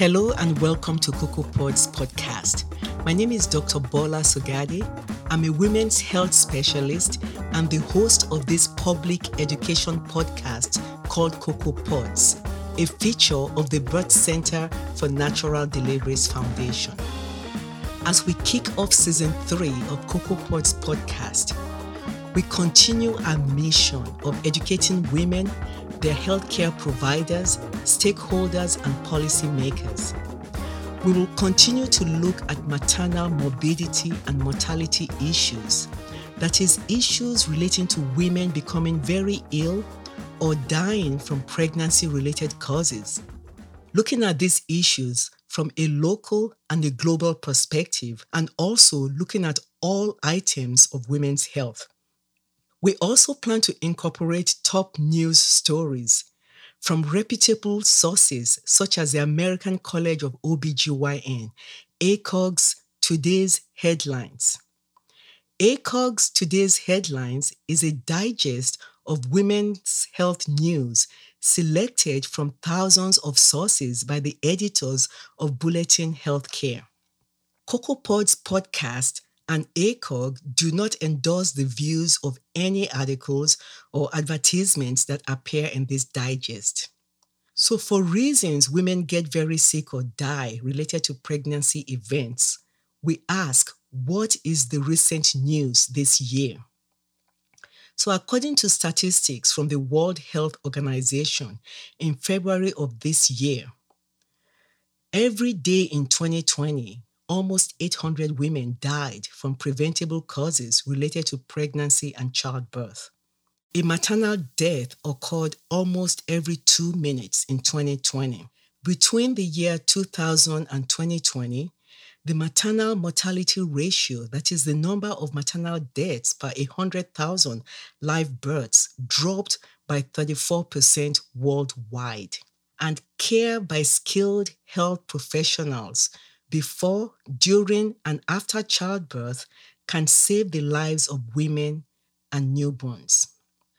Hello and welcome to Cocoa Pods podcast. My name is Dr. Bola Sogade. I'm a women's health specialist and the host of this public education podcast called Cocoa Pods, a feature of the Birth Center for Natural Deliveries Foundation. As we kick off season three of Cocoa Pods podcast, we continue our mission of educating women their healthcare providers, stakeholders, and policymakers. We will continue to look at maternal morbidity and mortality issues, that is, issues relating to women becoming very ill or dying from pregnancy related causes. Looking at these issues from a local and a global perspective, and also looking at all items of women's health. We also plan to incorporate top news stories from reputable sources such as the American College of OBGYN, ACOG's Today's Headlines. ACOG's Today's Headlines is a digest of women's health news selected from thousands of sources by the editors of Bulletin Healthcare. CocoaPod's podcast and ACOG do not endorse the views of any articles or advertisements that appear in this digest. So, for reasons women get very sick or die related to pregnancy events, we ask what is the recent news this year? So, according to statistics from the World Health Organization in February of this year, every day in 2020, almost 800 women died from preventable causes related to pregnancy and childbirth. A maternal death occurred almost every two minutes in 2020. Between the year 2000 and 2020, the maternal mortality ratio, that is the number of maternal deaths per 100,000 live births, dropped by 34% worldwide. And care by skilled health professionals before, during, and after childbirth can save the lives of women and newborns.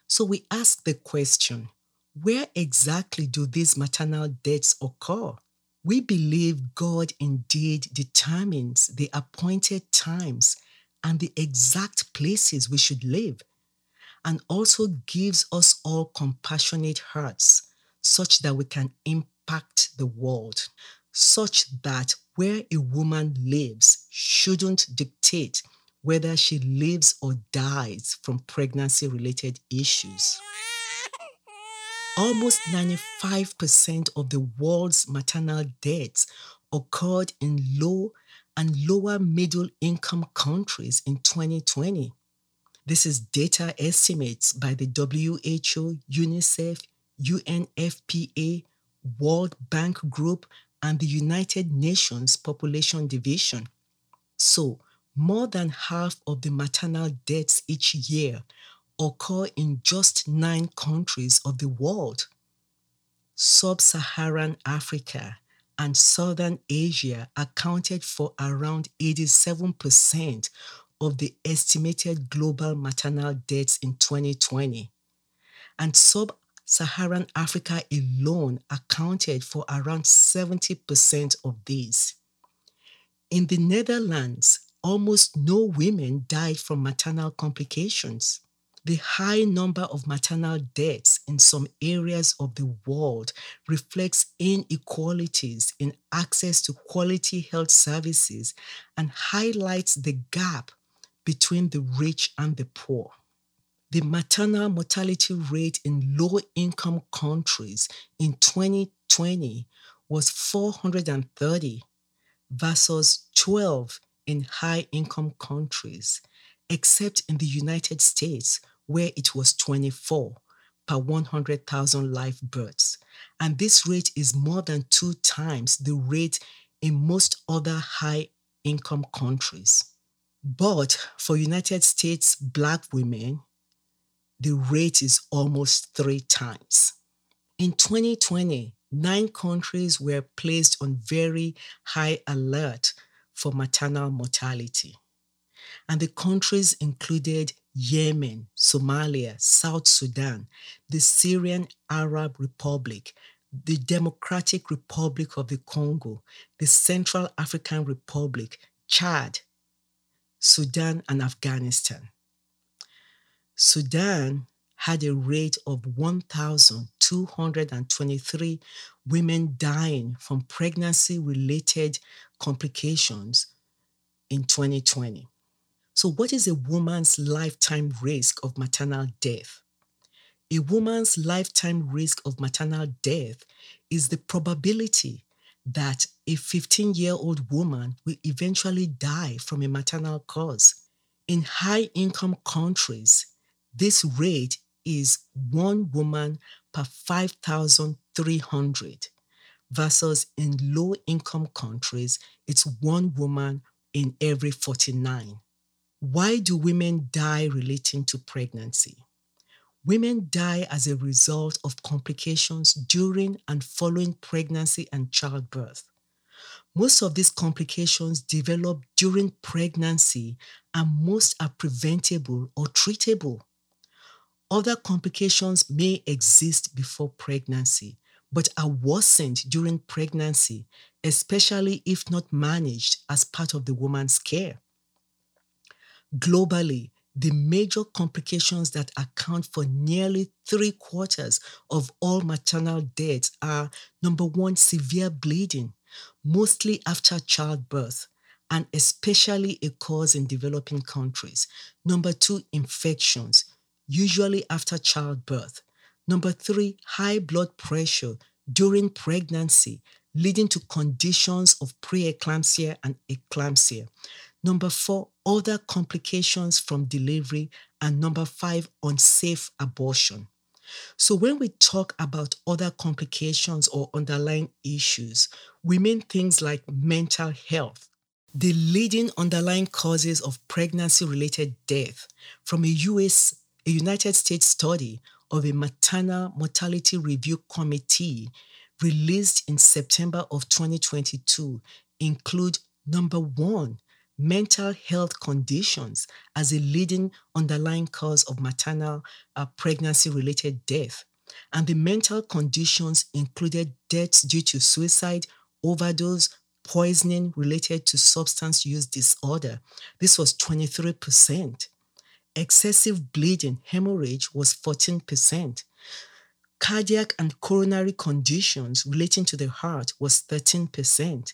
So we ask the question where exactly do these maternal deaths occur? We believe God indeed determines the appointed times and the exact places we should live, and also gives us all compassionate hearts such that we can impact the world, such that where a woman lives shouldn't dictate whether she lives or dies from pregnancy related issues. Almost 95% of the world's maternal deaths occurred in low and lower middle income countries in 2020. This is data estimates by the WHO, UNICEF, UNFPA, World Bank Group, and the United Nations Population Division. So, more than half of the maternal deaths each year occur in just nine countries of the world. Sub Saharan Africa and Southern Asia accounted for around 87% of the estimated global maternal deaths in 2020. And sub Saharan Africa alone accounted for around 70% of these. In the Netherlands, almost no women died from maternal complications. The high number of maternal deaths in some areas of the world reflects inequalities in access to quality health services and highlights the gap between the rich and the poor the maternal mortality rate in low income countries in 2020 was 430 versus 12 in high income countries, except in the United States, where it was 24 per 100,000 live births. And this rate is more than two times the rate in most other high income countries. But for United States Black women, the rate is almost three times. In 2020, nine countries were placed on very high alert for maternal mortality. And the countries included Yemen, Somalia, South Sudan, the Syrian Arab Republic, the Democratic Republic of the Congo, the Central African Republic, Chad, Sudan, and Afghanistan. Sudan had a rate of 1,223 women dying from pregnancy related complications in 2020. So, what is a woman's lifetime risk of maternal death? A woman's lifetime risk of maternal death is the probability that a 15 year old woman will eventually die from a maternal cause. In high income countries, this rate is one woman per 5,300 versus in low income countries, it's one woman in every 49. Why do women die relating to pregnancy? Women die as a result of complications during and following pregnancy and childbirth. Most of these complications develop during pregnancy and most are preventable or treatable. Other complications may exist before pregnancy, but are worsened during pregnancy, especially if not managed as part of the woman's care. Globally, the major complications that account for nearly three quarters of all maternal deaths are number one, severe bleeding, mostly after childbirth, and especially a cause in developing countries. Number two, infections, usually after childbirth. Number three, high blood pressure during pregnancy, leading to conditions of preeclampsia and eclampsia. Number four, other complications from delivery. And number five, unsafe abortion. So, when we talk about other complications or underlying issues, we mean things like mental health. The leading underlying causes of pregnancy related death from a US a United States study of a maternal mortality review committee released in September of 2022 include number 1 mental health conditions as a leading underlying cause of maternal uh, pregnancy related death. And the mental conditions included deaths due to suicide overdose poisoning related to substance use disorder. This was 23% excessive bleeding, hemorrhage was 14%. Cardiac and coronary conditions relating to the heart was 13%.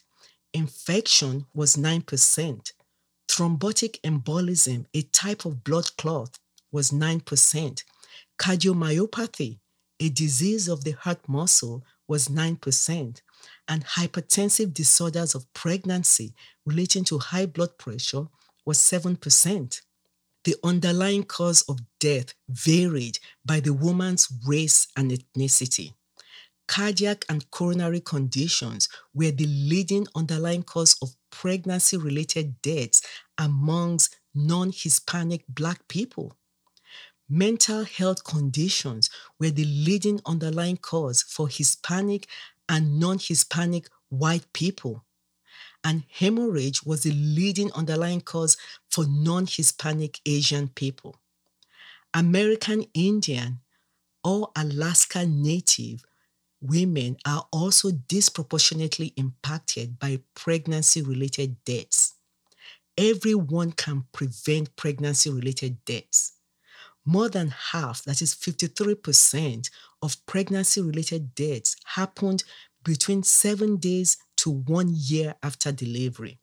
Infection was 9%. Thrombotic embolism, a type of blood clot, was 9%. Cardiomyopathy, a disease of the heart muscle, was 9%. And hypertensive disorders of pregnancy relating to high blood pressure was 7% the underlying cause of death varied by the woman's race and ethnicity. Cardiac and coronary conditions were the leading underlying cause of pregnancy related deaths amongst non Hispanic Black people. Mental health conditions were the leading underlying cause for Hispanic and non Hispanic white people and hemorrhage was the leading underlying cause for non Hispanic Asian people. American Indian or Alaska Native women are also disproportionately impacted by pregnancy related deaths. Everyone can prevent pregnancy related deaths. More than half, that is 53%, of pregnancy related deaths happened between seven days to one year after delivery.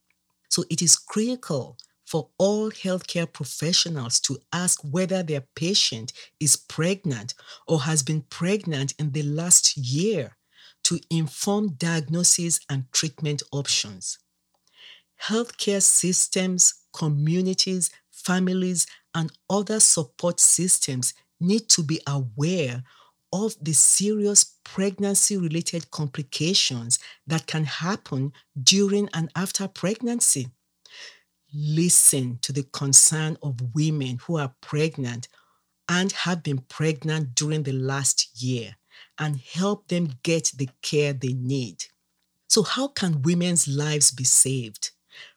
So it is critical for all healthcare professionals to ask whether their patient is pregnant or has been pregnant in the last year to inform diagnosis and treatment options. Healthcare systems, communities, families, and other support systems need to be aware of the serious pregnancy related complications that can happen during and after pregnancy. Listen to the concern of women who are pregnant and have been pregnant during the last year and help them get the care they need. So, how can women's lives be saved?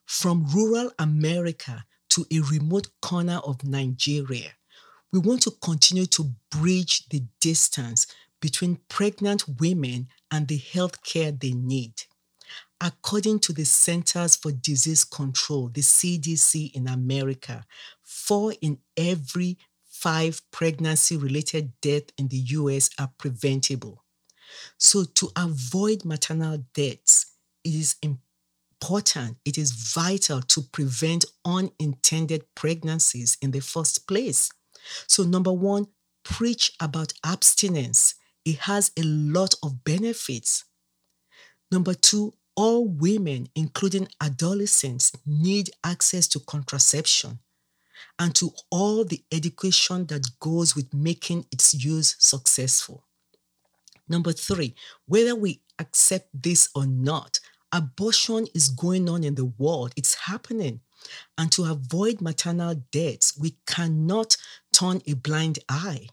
From rural America to a remote corner of Nigeria, we want to continue to bridge the distance between pregnant women and the health care they need. According to the Centers for Disease Control, the CDC in America, four in every five pregnancy related deaths in the US are preventable. So, to avoid maternal deaths, it is important, it is vital to prevent unintended pregnancies in the first place. So, number one, preach about abstinence. It has a lot of benefits. Number two, all women, including adolescents, need access to contraception and to all the education that goes with making its use successful. Number three, whether we accept this or not, abortion is going on in the world, it's happening. And to avoid maternal deaths, we cannot turn a blind eye.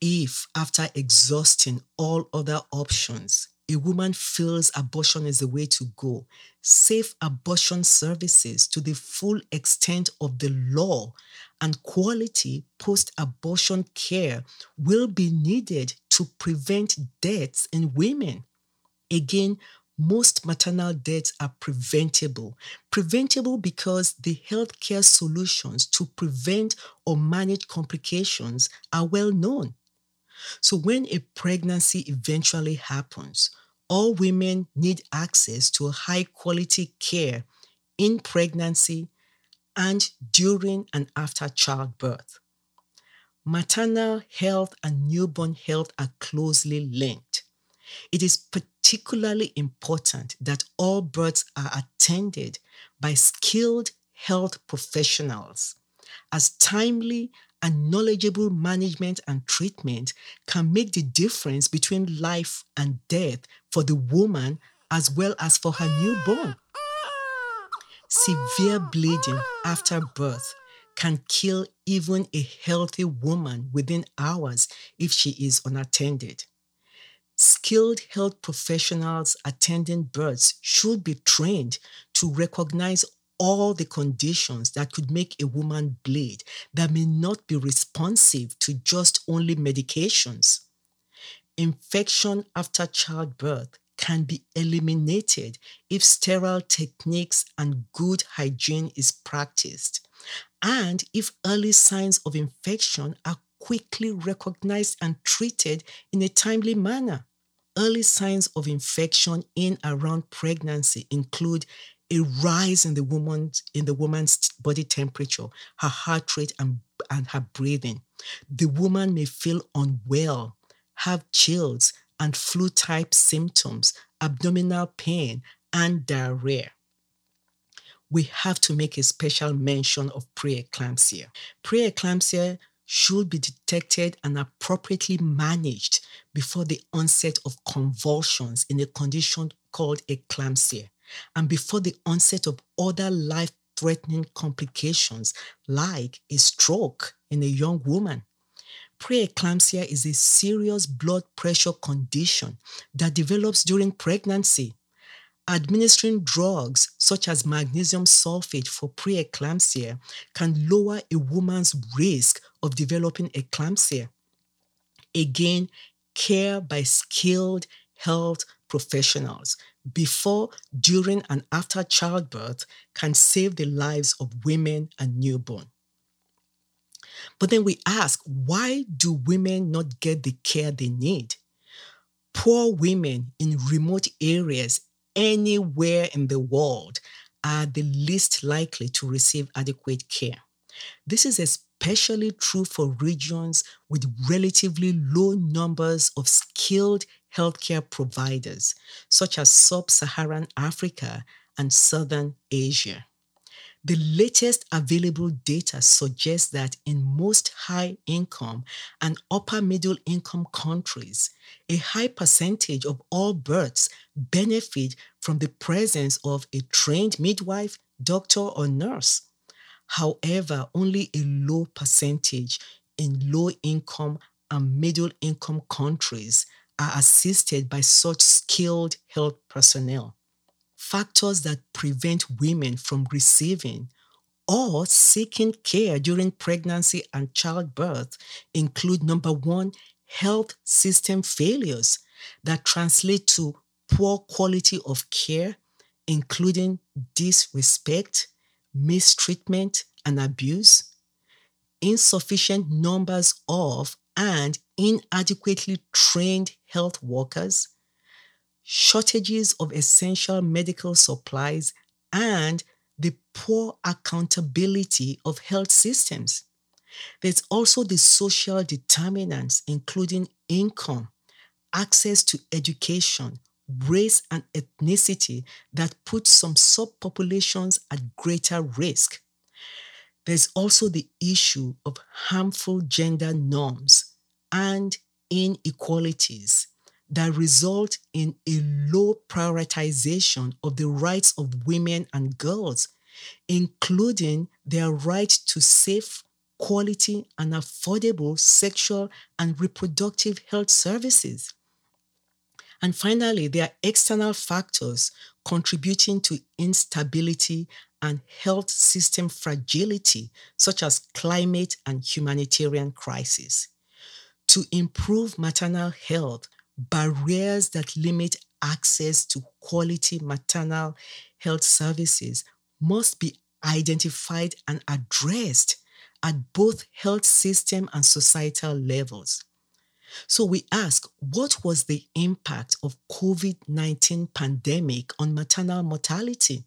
If, after exhausting all other options, a woman feels abortion is the way to go, safe abortion services to the full extent of the law and quality post abortion care will be needed to prevent deaths in women. Again, most maternal deaths are preventable. Preventable because the healthcare solutions to prevent or manage complications are well known. So, when a pregnancy eventually happens, all women need access to high quality care in pregnancy and during and after childbirth. Maternal health and newborn health are closely linked. It is particularly important that all births are attended by skilled health professionals, as timely and knowledgeable management and treatment can make the difference between life and death for the woman as well as for her newborn. Severe bleeding after birth can kill even a healthy woman within hours if she is unattended. Skilled health professionals attending births should be trained to recognize all the conditions that could make a woman bleed that may not be responsive to just only medications. Infection after childbirth can be eliminated if sterile techniques and good hygiene is practiced, and if early signs of infection are quickly recognized and treated in a timely manner. Early signs of infection in around pregnancy include a rise in the woman's in the woman's body temperature, her heart rate and, and her breathing. The woman may feel unwell, have chills and flu type symptoms, abdominal pain, and diarrhea. We have to make a special mention of preeclampsia. Preeclampsia should be detected and appropriately managed before the onset of convulsions in a condition called eclampsia and before the onset of other life threatening complications like a stroke in a young woman. Preeclampsia is a serious blood pressure condition that develops during pregnancy. Administering drugs such as magnesium sulfate for preeclampsia can lower a woman's risk of developing eclampsia. Again, care by skilled health professionals before, during, and after childbirth can save the lives of women and newborn. But then we ask, why do women not get the care they need? Poor women in remote areas anywhere in the world are the least likely to receive adequate care. This is especially true for regions with relatively low numbers of skilled healthcare providers, such as Sub Saharan Africa and Southern Asia. The latest available data suggests that in most high income and upper middle income countries, a high percentage of all births benefit from the presence of a trained midwife, doctor, or nurse. However, only a low percentage in low income and middle income countries are assisted by such skilled health personnel. Factors that prevent women from receiving or seeking care during pregnancy and childbirth include number one, health system failures that translate to poor quality of care, including disrespect, mistreatment, and abuse, insufficient numbers of and inadequately trained health workers, shortages of essential medical supplies, and the poor accountability of health systems. There's also the social determinants, including income, access to education, race, and ethnicity that put some subpopulations at greater risk. There's also the issue of harmful gender norms and inequalities that result in a low prioritization of the rights of women and girls, including their right to safe, quality, and affordable sexual and reproductive health services. And finally, there are external factors contributing to instability and health system fragility, such as climate and humanitarian crisis. To improve maternal health, barriers that limit access to quality maternal health services must be identified and addressed at both health system and societal levels. So we ask, what was the impact of COVID-19 pandemic on maternal mortality?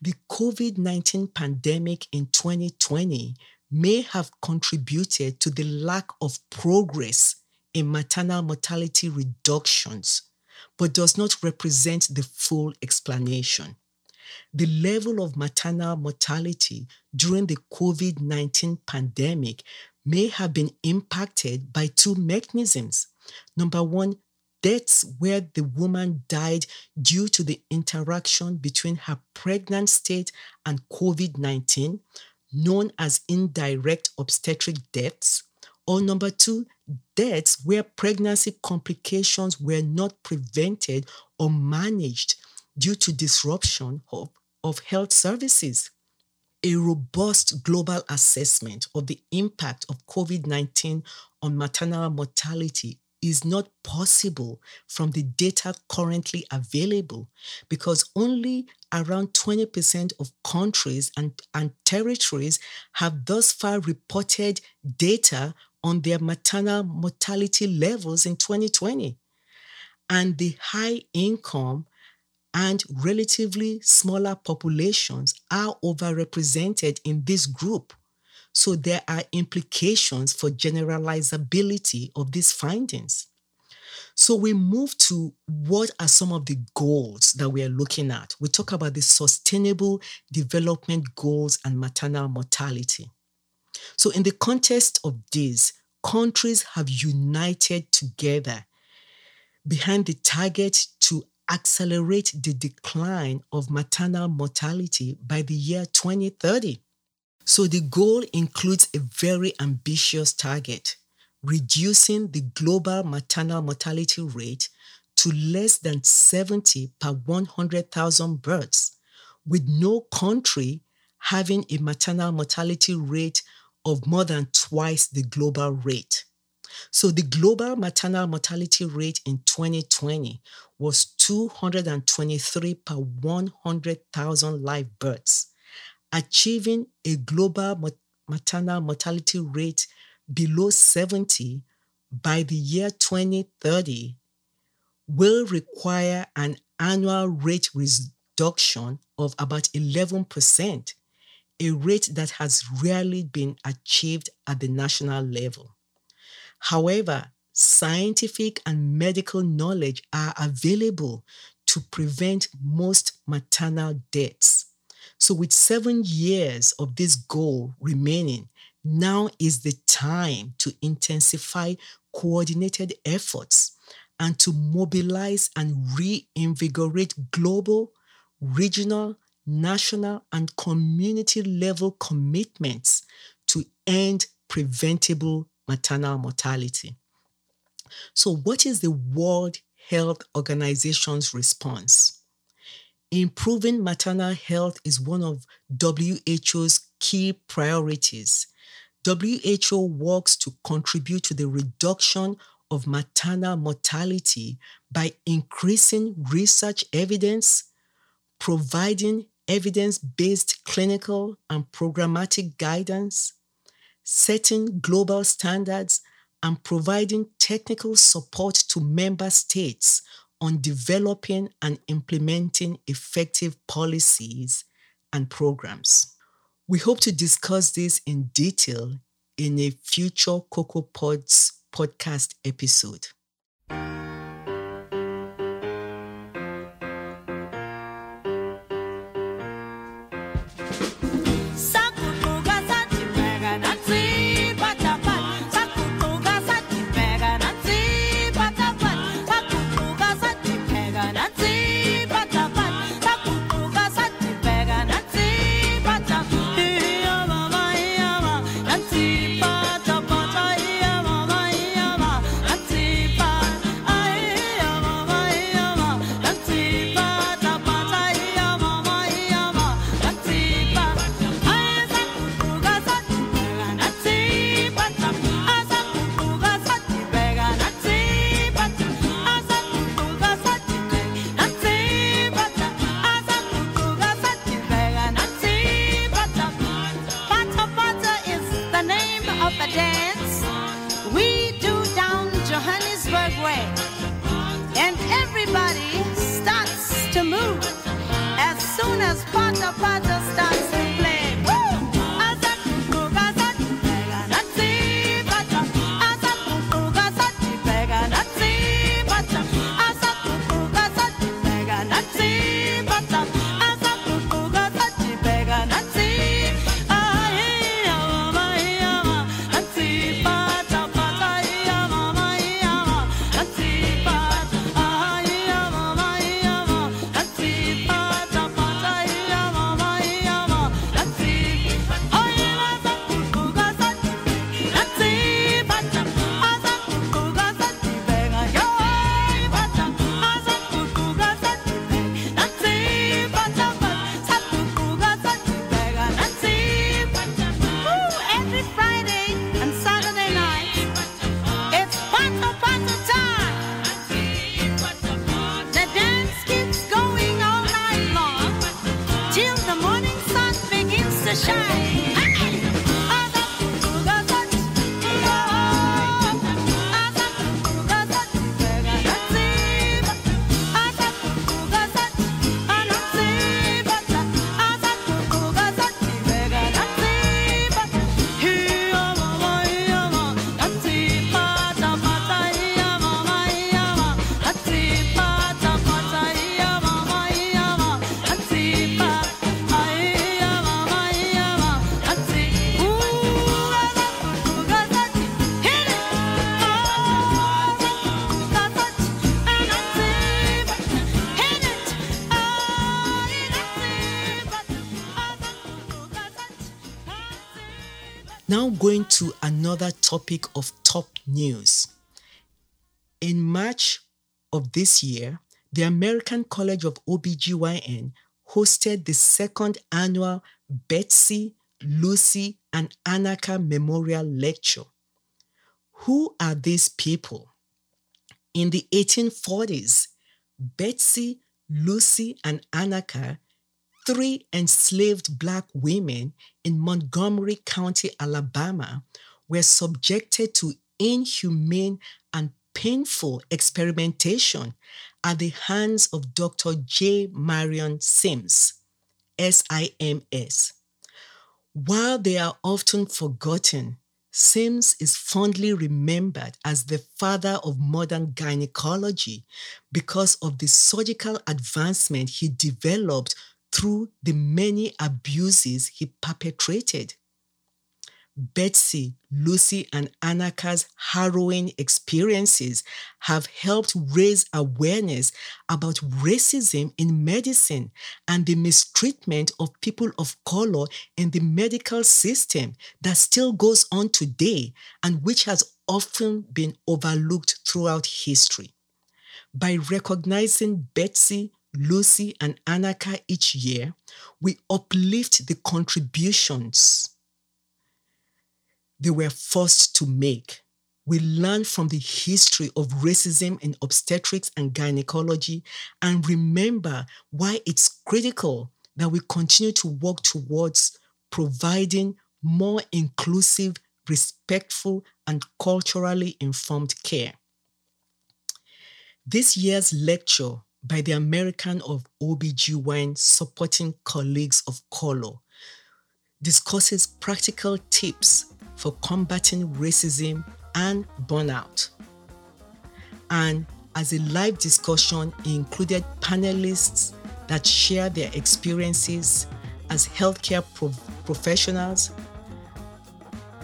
The COVID-19 pandemic in 2020 may have contributed to the lack of progress in maternal mortality reductions, but does not represent the full explanation. The level of maternal mortality during the COVID 19 pandemic may have been impacted by two mechanisms. Number one, deaths where the woman died due to the interaction between her pregnant state and COVID 19, known as indirect obstetric deaths. Or number two, deaths where pregnancy complications were not prevented or managed due to disruption of, of health services a robust global assessment of the impact of COVID 19 on maternal mortality is not possible from the data currently available because only around 20% of countries and, and territories have thus far reported data on their maternal mortality levels in 2020. And the high income and relatively smaller populations are overrepresented in this group. So there are implications for generalizability of these findings. So we move to what are some of the goals that we are looking at. We talk about the sustainable development goals and maternal mortality. So in the context of this, countries have united together behind the target to accelerate the decline of maternal mortality by the year 2030. So the goal includes a very ambitious target, reducing the global maternal mortality rate to less than 70 per 100,000 births, with no country having a maternal mortality rate of more than twice the global rate. So the global maternal mortality rate in 2020 was 223 per 100,000 live births, achieving a global maternal mortality rate below 70 by the year 2030 will require an annual rate reduction of about 11%, a rate that has rarely been achieved at the national level. However, scientific and medical knowledge are available to prevent most maternal deaths. So, with seven years of this goal remaining, now is the time to intensify coordinated efforts and to mobilize and reinvigorate global, regional, national, and community level commitments to end preventable maternal mortality. So, what is the World Health Organization's response? Improving maternal health is one of WHO's key priorities. WHO works to contribute to the reduction of maternal mortality by increasing research evidence, providing evidence based clinical and programmatic guidance, setting global standards, and providing technical support to member states on developing and implementing effective policies and programs. We hope to discuss this in detail in a future Cocoa Pods podcast episode. Now, another topic of top news. In March of this year, the American College of OBGYN hosted the second annual Betsy, Lucy, and Anarcha Memorial Lecture. Who are these people? In the 1840s, Betsy, Lucy, and Anarcha three enslaved black women in Montgomery County, Alabama, were subjected to inhumane and painful experimentation at the hands of Dr. J. Marion Sims, SIMS. While they are often forgotten, Sims is fondly remembered as the father of modern gynecology because of the surgical advancement he developed through the many abuses he perpetrated. Betsy, Lucy, and Anarcha's harrowing experiences have helped raise awareness about racism in medicine and the mistreatment of people of color in the medical system that still goes on today and which has often been overlooked throughout history. By recognizing Betsy, Lucy, and Anarcha each year, we uplift the contributions they were forced to make we learn from the history of racism in obstetrics and gynecology and remember why it's critical that we continue to work towards providing more inclusive, respectful, and culturally informed care. This year's lecture by the American of OBGYN supporting colleagues of color discusses practical tips for combating racism and burnout. And as a live discussion, included panelists that share their experiences as healthcare pro- professionals.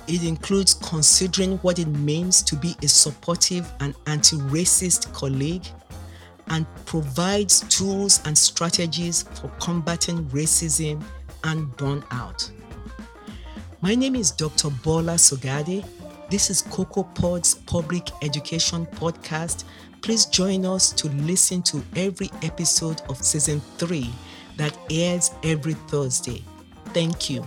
It includes considering what it means to be a supportive and anti racist colleague and provides tools and strategies for combating racism and burnout. My name is Dr. Bola Sogade. This is Cocoa Pod's Public Education Podcast. Please join us to listen to every episode of season three that airs every Thursday. Thank you.